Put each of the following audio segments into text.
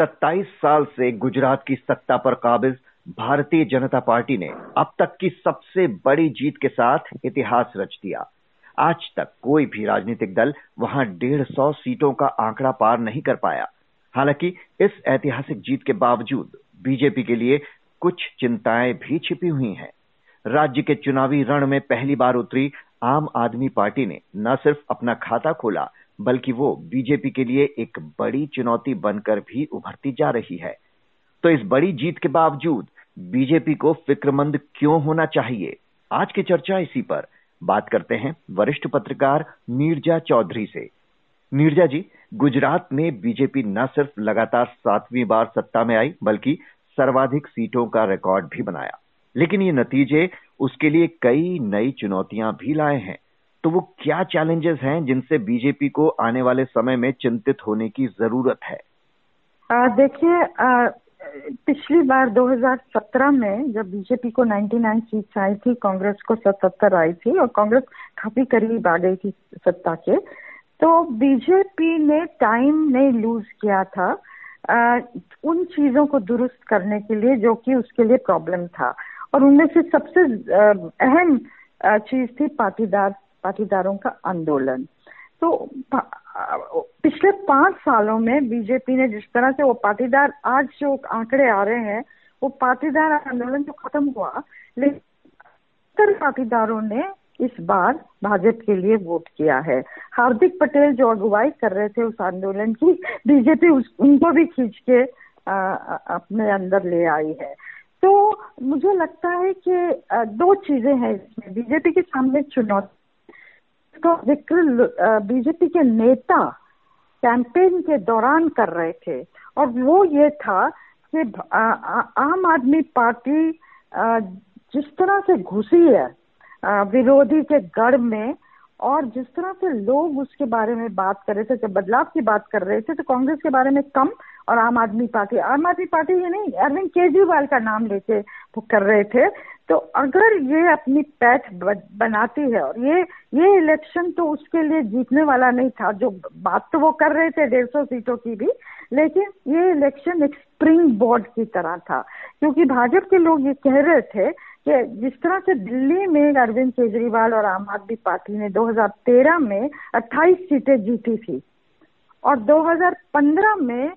27 साल से गुजरात की सत्ता पर काबिज भारतीय जनता पार्टी ने अब तक की सबसे बड़ी जीत के साथ इतिहास रच दिया। आज तक कोई भी राजनीतिक दल वहाँ डेढ़ सौ सीटों का आंकड़ा पार नहीं कर पाया। हालाँकि इस ऐतिहासिक जीत के बावजूद बीजेपी के लिए कुछ चिंताएँ भी छिपी हुई हैं। राज्य के चुनावी रण में पहली बार उतरी आम आदमी पार्टी ने न सिर्फ़ अपना खाता खोला बल्कि वो बीजेपी के लिए एक बड़ी चुनौती बनकर भी उभरती जा रही है। तो इस बड़ी जीत के बावजूद बीजेपी को फिक्रमंद क्यों होना चाहिए? आज की चर्चा इसी पर। बात करते हैं वरिष्ठ पत्रकार नीरजा चौधरी से। नीरजा जी, गुजरात में बीजेपी न सिर्फ़ लगातार सातवीं बार सत्ता में आई, बल्कि सर्वाधिक सीटों का रिकॉर्ड भी बनाया। लेकिन ये नतीजे उसके लिए कई नई चुनौतियाँ भी लाए हैं। तो वो क्या चैलेंजेस हैं जिनसे बीजेपी को आने वाले समय में चिंतित होने की ज़रूरत है? देखिए पिछली बार 2017 में जब बीजेपी को 99 सीट्स आई थी कांग्रेस को 77 आई थी और कांग्रेस काफ़ी करीब आ गई थी सत्ता के तो बीजेपी ने टाइम नहीं लूज किया था आ, उन चीज़ों को दुरुस्त करने के लिए जो कि उसके लिए प्रॉब्लम था। और उनमें से सबसे अहम चीज़ थी पाटीदार पाटीदारों का आंदोलन। तो पिछले पाँच सालों में बीजेपी ने जिस तरह से वो पाटीदार आज जो आंकड़े आ रहे हैं वो पाटीदार आंदोलन जो खत्म हुआ लेकिन पाटीदारों ने इस बार भाजपा के लिए वोट किया है। हार्दिक पटेल जो अगुवाई कर रहे थे उस आंदोलन की बीजेपी उनको भी खींच के आ, अपने अंदर ले आई है। तो मुझे लगता है कि दो चीज़ें हैं इसमें। बीजेपी के सामने चुनौती इसका ज़िक्र बीजेपी के नेता कैंपेन के दौरान कर रहे थे। और वो ये था कि आम आदमी पार्टी जिस तरह से घुसी है विरोधी के गढ़ में, और जिस तरह से लोग उसके बारे में बात कर रहे थे, जब बदलाव की बात कर रहे थे तो कांग्रेस के बारे में कम और आम आदमी पार्टी, आम आदमी पार्टी ये नहीं, अरविंद केजरीवाल का नाम लेके कर रहे थे। तो अगर ये अपनी पैठ बनाती है और ये ये इलेक्शन तो उसके लिए जीतने वाला नहीं था, जो बात तो वो कर रहे थे डेढ़ सौ सीटों की भी, लेकिन ये इलेक्शन एक स्प्रिंग बोर्ड की तरह था। क्योंकि भाजपा के लोग ये कह रहे थे कि जिस तरह से दिल्ली में अरविंद केजरीवाल और आम आदमी पार्टी ने 2013 में 28 सीटें जीती थी और 2015 में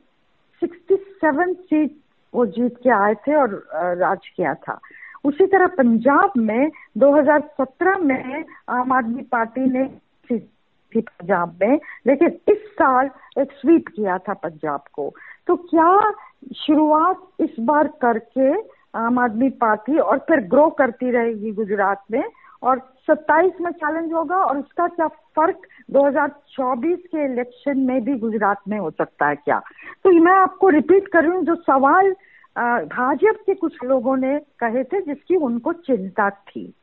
67 सीट वो जीत के आए थे और राज किया था। उसी तरह पंजाब में 2017 में आम आदमी पार्टी ने थी पंजाब में, लेकिन इस साल एक स्वीप किया था पंजाब को। तो क्या शुरुआत इस बार करके आम आदमी पार्टी और फिर ग्रो करती रहेगी गुजरात में? और 27 में चैलेंज होगा और उसका क्या फ़र्क 2024 के इलेक्शन में भी गुजरात में हो सकता है क्या? तो मैं आपको रिपीट कर रही हूँ, जो सवाल भाजपा के कुछ लोगों ने कहे थे जिसकी उनको चिंता थी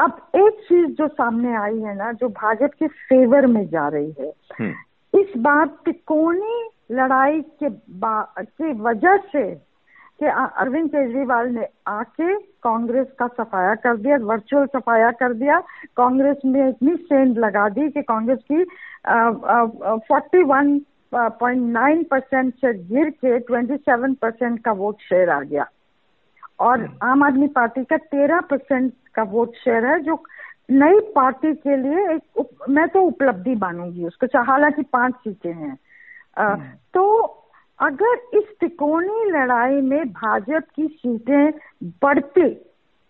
अब एक चीज़ जो सामने आई है ना जो भाजपा के फेवर में जा रही है हम्म। इस बार तिकोनी लड़ाई के के वजह से कि अरविंद केजरीवाल ने आके कांग्रेस का सफाया कर दिया वर्चुअल सफाया कर दिया कांग्रेस में इतनी सेंध लगा दी कि कांग्रेस की forty one point nine percent से गिर के ट्वेंटी सेवन परसेंट का वोट शेयर आ गया और हम्म। आम आदमी पार्टी का तेरह परसेंट का वोट शेयर है जो नई पार्टी के लिए एक उप, मैं तो उपलब्धि मानूँगी उसको हालाँकि पाँच सीटें हैं हम्म। तो अगर इस तिकोनी लड़ाई में भाजपा की सीटें बढ़ती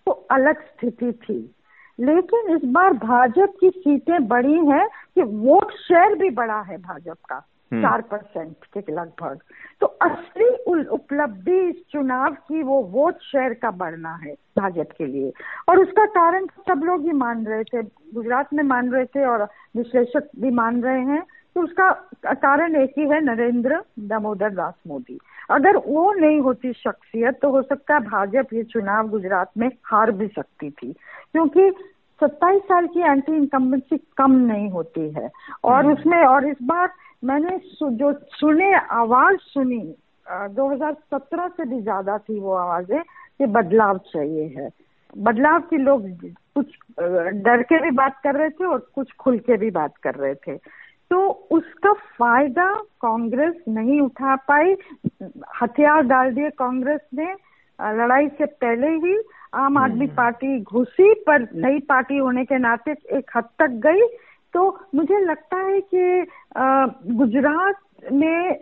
तो अलग स्थिति थी लेकिन इस बार भाजपा की सीटें बढ़ी हैं कि वोट शेयर भी बड़ा है भाजपा का। चार परसेंट के लगभग। तो असली उपलब्धि इस चुनाव की वो वोट शेयर का बढ़ना है भाजपा के लिए। और उसका कारण सब लोग ही मान रहे थे। गुजरात में मान रहे थे और विश्लेषक भी मान रहे हैं। तो उसका कारण एक ही है नरेंद्र दामोदर दास मोदी। अगर वो नहीं होती शख्सियत तो हो सकता है भाजपा ये चुनाव गुजरात में हार भी सकती थी। क्योंकि सत्ताईस साल की एंटी इनकम्बेंसी कम नहीं होती है। और हम्म। उसमें और इस बार मैंने सु, जो सुने आवाज़ सुनी 2017 से भी ज़्यादा थी वो आवाज़ें कि बदलाव चाहिए है। बदलाव के लोग कुछ डर के भी बात कर रहे थे और कुछ खुल के भी बात कर रहे थे। तो उसका फ़ायदा कांग्रेस नहीं उठा पाई। हथियार डाल दिए कांग्रेस ने। लड़ाई से पहले ही आम आदमी हम्म। पार्टी घुसी पर नई पार्टी होने के नाते एक हद तक गई। तो मुझे लगता है कि गुजरात में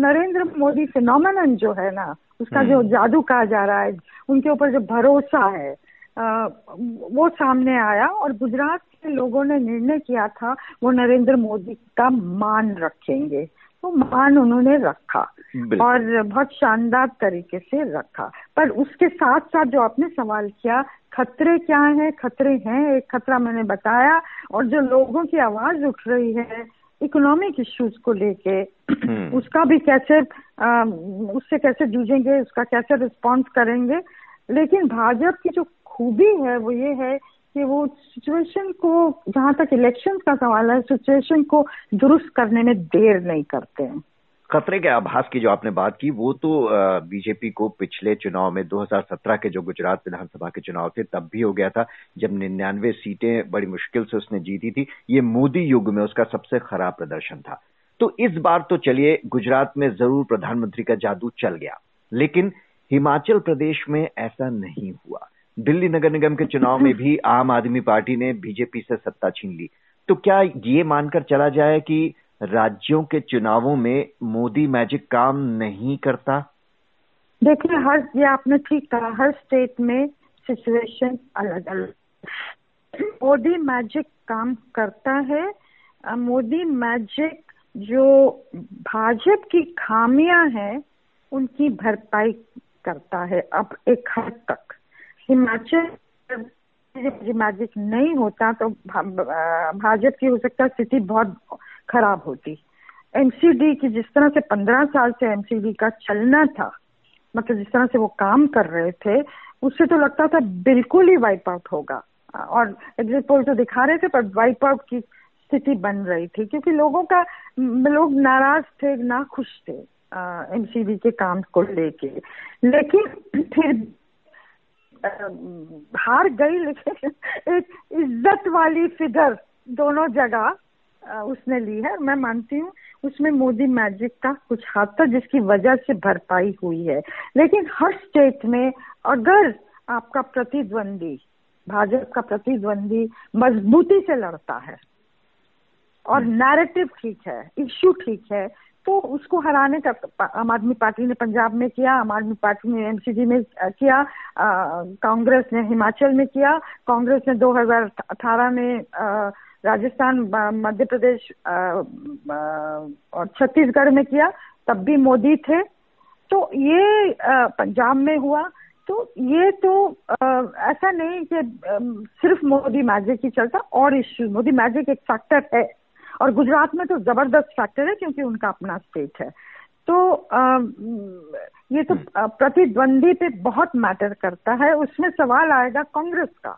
नरेंद्र मोदी फिनोमिनन जो है ना उसका जो हम्म। जादू कहा जा रहा है उनके ऊपर जो भरोसा है आ, वो सामने आया और गुजरात के लोगों ने निर्णय किया था वो नरेंद्र मोदी का मान रखेंगे तो मान उन्होंने रखा और बहुत शानदार तरीके से रखा। पर उसके साथ साथ जो आपने सवाल किया खतरे क्या हैं? खतरे हैं एक खतरा मैंने बताया और जो लोगों की आवाज़ उठ रही है इकोनॉमिक इश्यूज़ को लेके हम्म। उसका भी कैसे आ, उससे कैसे जूझेंगे उसका कैसे रिस्पॉन्स करेंगे? लेकिन भाजपा की जो खूबी है वो ये है कि वो सिचुएशन को, जहाँ तक इलेक्शन का सवाल है सिचुएशन को दुरुस्त करने में देर नहीं करते हैं। खतरे के आभास की जो आपने बात की, वो तो बीजेपी को पिछले चुनाव में 2017 के जो गुजरात विधानसभा के चुनाव थे, तब भी हो गया था, जब निन्यानवे सीटें बड़ी मुश्किल से उसने जीती थी। ये मोदी युग में उसका सबसे खराब प्रदर्शन था। तो इस बार तो चलिए, गुजरात में ज़रूर प्रधानमंत्री का जादू चल गया। लेकिन हिमाचल प्रदेश में ऐसा नहीं हुआ। दिल्ली नगर निगम के चुनाव में भी आम आदमी पार्टी ने बीजेपी से सत्ता छीन ली। तो क्या ये मानकर चला जाए कि राज्यों के चुनावों में मोदी मैजिक काम नहीं करता? देखिए हर ये आपने ठीक कहा हर स्टेट में सिचुएशन अलग अलग। मोदी मैजिक काम करता है। मोदी मैजिक जो भाजपा की खामियाँ हैं उनकी भरपाई करता है अब एक हद तक। हिमाचल मैजिक नहीं होता तो भाजपा की हो सकता स्थिति बहुत खराब होती। एमसीडी की जिस तरह से पंद्रह साल से एमसीडी का चलना था मतलब जिस तरह से वो काम कर रहे थे, उससे तो लगता था बिल्कुल ही वाइप आउट होगा। और एग्जिट पोल तो दिखा रहे थे, पर वाइप आउट की स्थिति बन रही थी, क्योंकि लोगों का लोग नाराज़ थे, ना खुश थे एमसीडी के काम को लेके। लेकिन फिर हार गई लेकिन एक इज़्ज़त वाली फिगर दोनों जगह उसने ली है। मैं मानती हूँ उसमें मोदी मैजिक का कुछ हाथ था जिसकी वजह से भरपाई हुई है। लेकिन हर स्टेट में अगर आपका प्रतिद्वंदी भाजपा का प्रतिद्वंदी मजबूती से लड़ता है और नैरेटिव ठीक है इश्यू ठीक है तो उसको हराने का आम आदमी पार्टी ने पंजाब में किया आम आदमी पार्टी ने एमसीडी में किया कांग्रेस ने हिमाचल में किया कांग्रेस ने 2018 में राजस्थान मध्य प्रदेश और छत्तीसगढ़ में किया तब भी मोदी थे। तो ये पंजाब में हुआ। तो ये तो आ, ऐसा नहीं कि सिर्फ़ मोदी मैजिक ही चलता और इश्यू मोदी मैजिक एक फैक्टर है। और गुजरात में तो ज़बरदस्त फैक्टर है क्योंकि उनका अपना स्टेट है। तो आ, ये तो हम्म। प्रतिद्वंदी पे बहुत मैटर करता है। उसमें सवाल आएगा कांग्रेस का।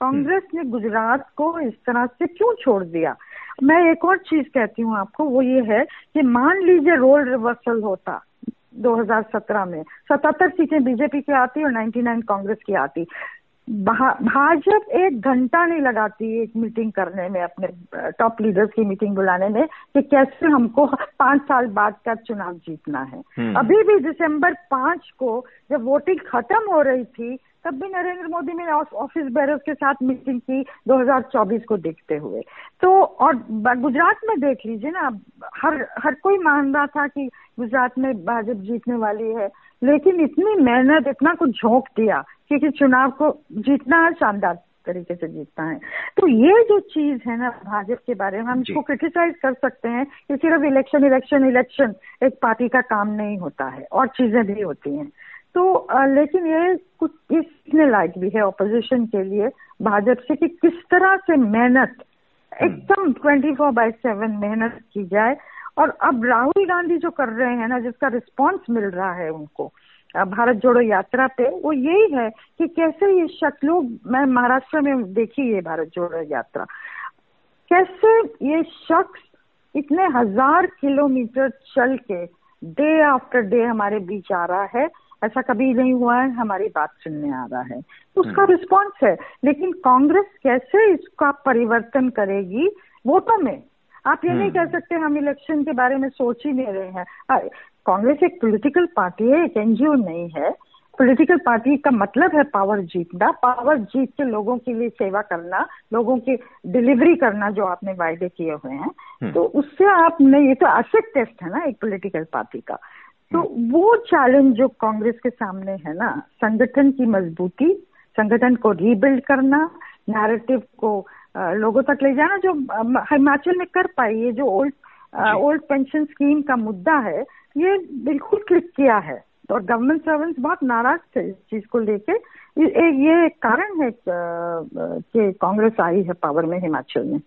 कांग्रेस ने गुजरात को इस तरह से क्यों छोड़ दिया? मैं एक और चीज़ कहती हूँ आपको वो ये है कि मान लीजिए रोल रिवर्सल होता 2017 में। 77 सीटें बीजेपी की आती और 99 कांग्रेस की आती। भाजपा एक घंटा नहीं लगाती एक मीटिंग करने में अपने टॉप लीडर्स की मीटिंग बुलाने में कि कैसे हमको पाँच साल बाद का चुनाव जीतना है हम्म। अभी भी दिसंबर पाँच को जब वोटिंग खत्म हो रही थी तब भी नरेंद्र मोदी ने ऑफ़िस बैरर्स के साथ मीटिंग की 2024 को देखते हुए तो और गुजरात में देख लीजिए ना हर हर कोई मान रहा था कि गुजरात में भाजपा जीतने वाली है लेकिन इतनी मेहनत इतना कुछ झोंक दिया क्योंकि चुनाव को जीतना है शानदार तरीके से जीतना है। तो ये जो चीज़ है ना भाजपा के बारे में हम इसको क्रिटिसाइज कर सकते हैं कि सिर्फ़ इलेक्शन इलेक्शन इलेक्शन एक पार्टी का काम नहीं होता है और चीज़ें भी होती हैं। तो आ, लेकिन ये कुछ इसने लायक भी है ऑपोजिशन के लिए भाजपा से कि किस तरह से मेहनत हम्म। एकदम ट्वेंटी फोर बाई सेवन मेहनत की जाए। और अब राहुल गांधी जो कर रहे हैं ना जिसका रिस्पॉन्स मिल रहा है उनको भारत जोड़ो यात्रा पे वो यही है कि कैसे ये शक्लों मैं महाराष्ट्र में देखी ये भारत जोड़ो यात्रा कैसे ये शख्स इतने हज़ार किलोमीटर चल के डे आफ्टर डे हमारे बीच आ रहा है ऐसा कभी नहीं हुआ है हमारी बात सुनने आ रहा है तो उसका रिस्पॉन्स हम्म। है लेकिन कांग्रेस कैसे इसका परिवर्तन करेगी वोटों में आप ये नहीं कह हम्म। सकते हम इलेक्शन के बारे में सोच ही नहीं रहे हैं कांग्रेस एक पॉलिटिकल पार्टी है एक एनजीओ नहीं है पॉलिटिकल पार्टी का मतलब है पावर जीतना पावर जीत के लोगों के लिए सेवा करना लोगों की डिलीवरी करना जो आपने वायदे किए हुए हैं हम्म। तो उससे आप नहीं ये तो एसेट टेस्ट है ना एक पॉलिटिकल पार्टी का तो हम्म। वो चैलेंज जो कांग्रेस के सामने है ना संगठन की मजबूती संगठन को रीबिल्ड करना नैरेटिव को लोगों तक ले जाना जो हिमाचल में कर पाई ये जो ओल्ड ओल्ड पेंशन स्कीम का मुद्दा है ये बिल्कुल क्लिक किया है। और गवर्नमेंट सर्वेंट्स बहुत नाराज़ थे इस चीज़ को लेके। ये कारण है कि कांग्रेस आई है पावर में हिमाचल में।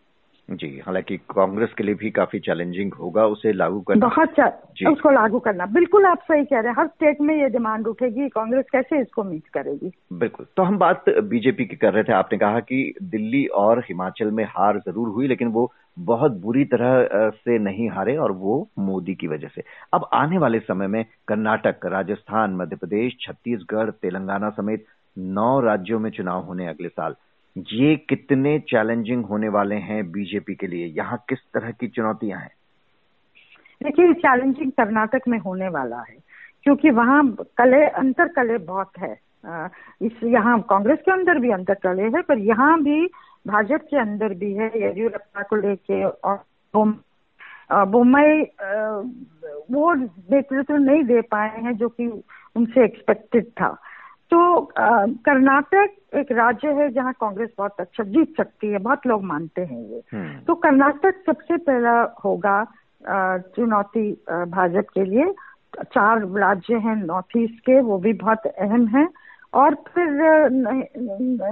जी हालाँकि कांग्रेस के लिए भी काफ़ी चैलेंजिंग होगा उसे लागू करना। बहुत उसको लागू करना। बिल्कुल आप सही कह रहे हैं हर स्टेट में ये डिमांड उठेगी कांग्रेस कैसे इसको मीट करेगी? बिल्कुल। तो हम बात बीजेपी की कर रहे थे। आपने कहा कि दिल्ली और हिमाचल में हार ज़रूर हुई लेकिन वो बहुत बुरी तरह से नहीं हारे और वो मोदी की वजह से। अब आने वाले समय में कर्नाटक, राजस्थान, मध्य प्रदेश, छत्तीसगढ़, तेलंगाना समेत नौ राज्यों में चुनाव होने अगले साल। ये कितने चैलेंजिंग होने वाले हैं बीजेपी के लिए? यहाँ किस तरह की चुनौतियाँ हैं? देखिए चैलेंजिंग कर्नाटक में होने वाला है, क्योंकि वहाँ कले अंतर कले बहुत है। इस यहाँ कांग्रेस के अंदर भी अंतर कले है, पर यहाँ भी भाजपा के अंदर भी है येदियुरप्पा को लेके और बोमई वो नेतृत्व नहीं दे पाए हैं जो कि उनसे एक्सपेक्टेड था। तो कर्नाटक एक राज्य है जहाँ कांग्रेस बहुत अच्छा जीत सकती है बहुत लोग मानते हैं ये। हम्म। तो कर्नाटक सबसे पहला होगा चुनौती भाजपा के लिए। चार राज्य हैं नॉर्थ ईस्ट के वो भी बहुत अहम हैं। और फिर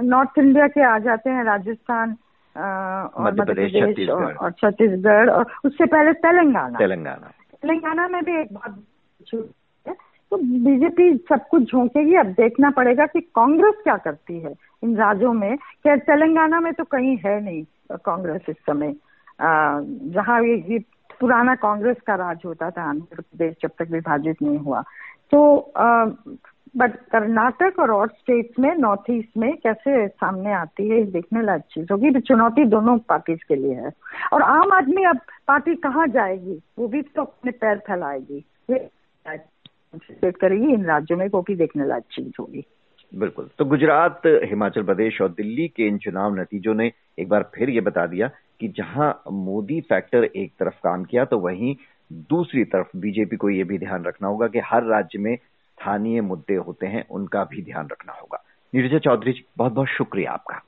नॉर्थ इंडिया के आ जाते हैं राजस्थान और मध्य प्रदेश और छत्तीसगढ़ और उससे पहले तेलंगाना। तेलंगाना। तेलंगाना में भी एक बहुत तो बीजेपी सब कुछ झोंकेगी अब देखना पड़ेगा कि कांग्रेस क्या करती है इन राज्यों में। क्या तेलंगाना में तो कहीं है नहीं कांग्रेस इस समय। जहाँ ये, ये पुराना कांग्रेस का राज होता था आंध्र प्रदेश जब तक विभाजित नहीं हुआ। तो बट कर्नाटक और और स्टेट्स में नॉर्थ ईस्ट में कैसे सामने आती है देखने लायक चीज़ होगी। चुनौती दोनों पार्टीज़ के लिए है। और आम आदमी अब पार्टी कहाँ जाएगी? वो भी तो अपने पैर फैलाएगी। करेगी, इन राज्यों में वो भी देखने लायक चीज़ होगी। बिल्कुल। तो गुजरात, हिमाचल प्रदेश और दिल्ली के इन चुनाव नतीजों ने एक बार फिर ये बता दिया कि जहाँ मोदी फैक्टर एक तरफ़ काम किया तो वहीं दूसरी तरफ़ बीजेपी को ये भी ध्यान रखना होगा कि हर राज्य में स्थानीय मुद्दे होते हैं, उनका भी ध्यान रखना होगा। नीरजा चौधरी जी बहुत बहुत शुक्रिया आपका।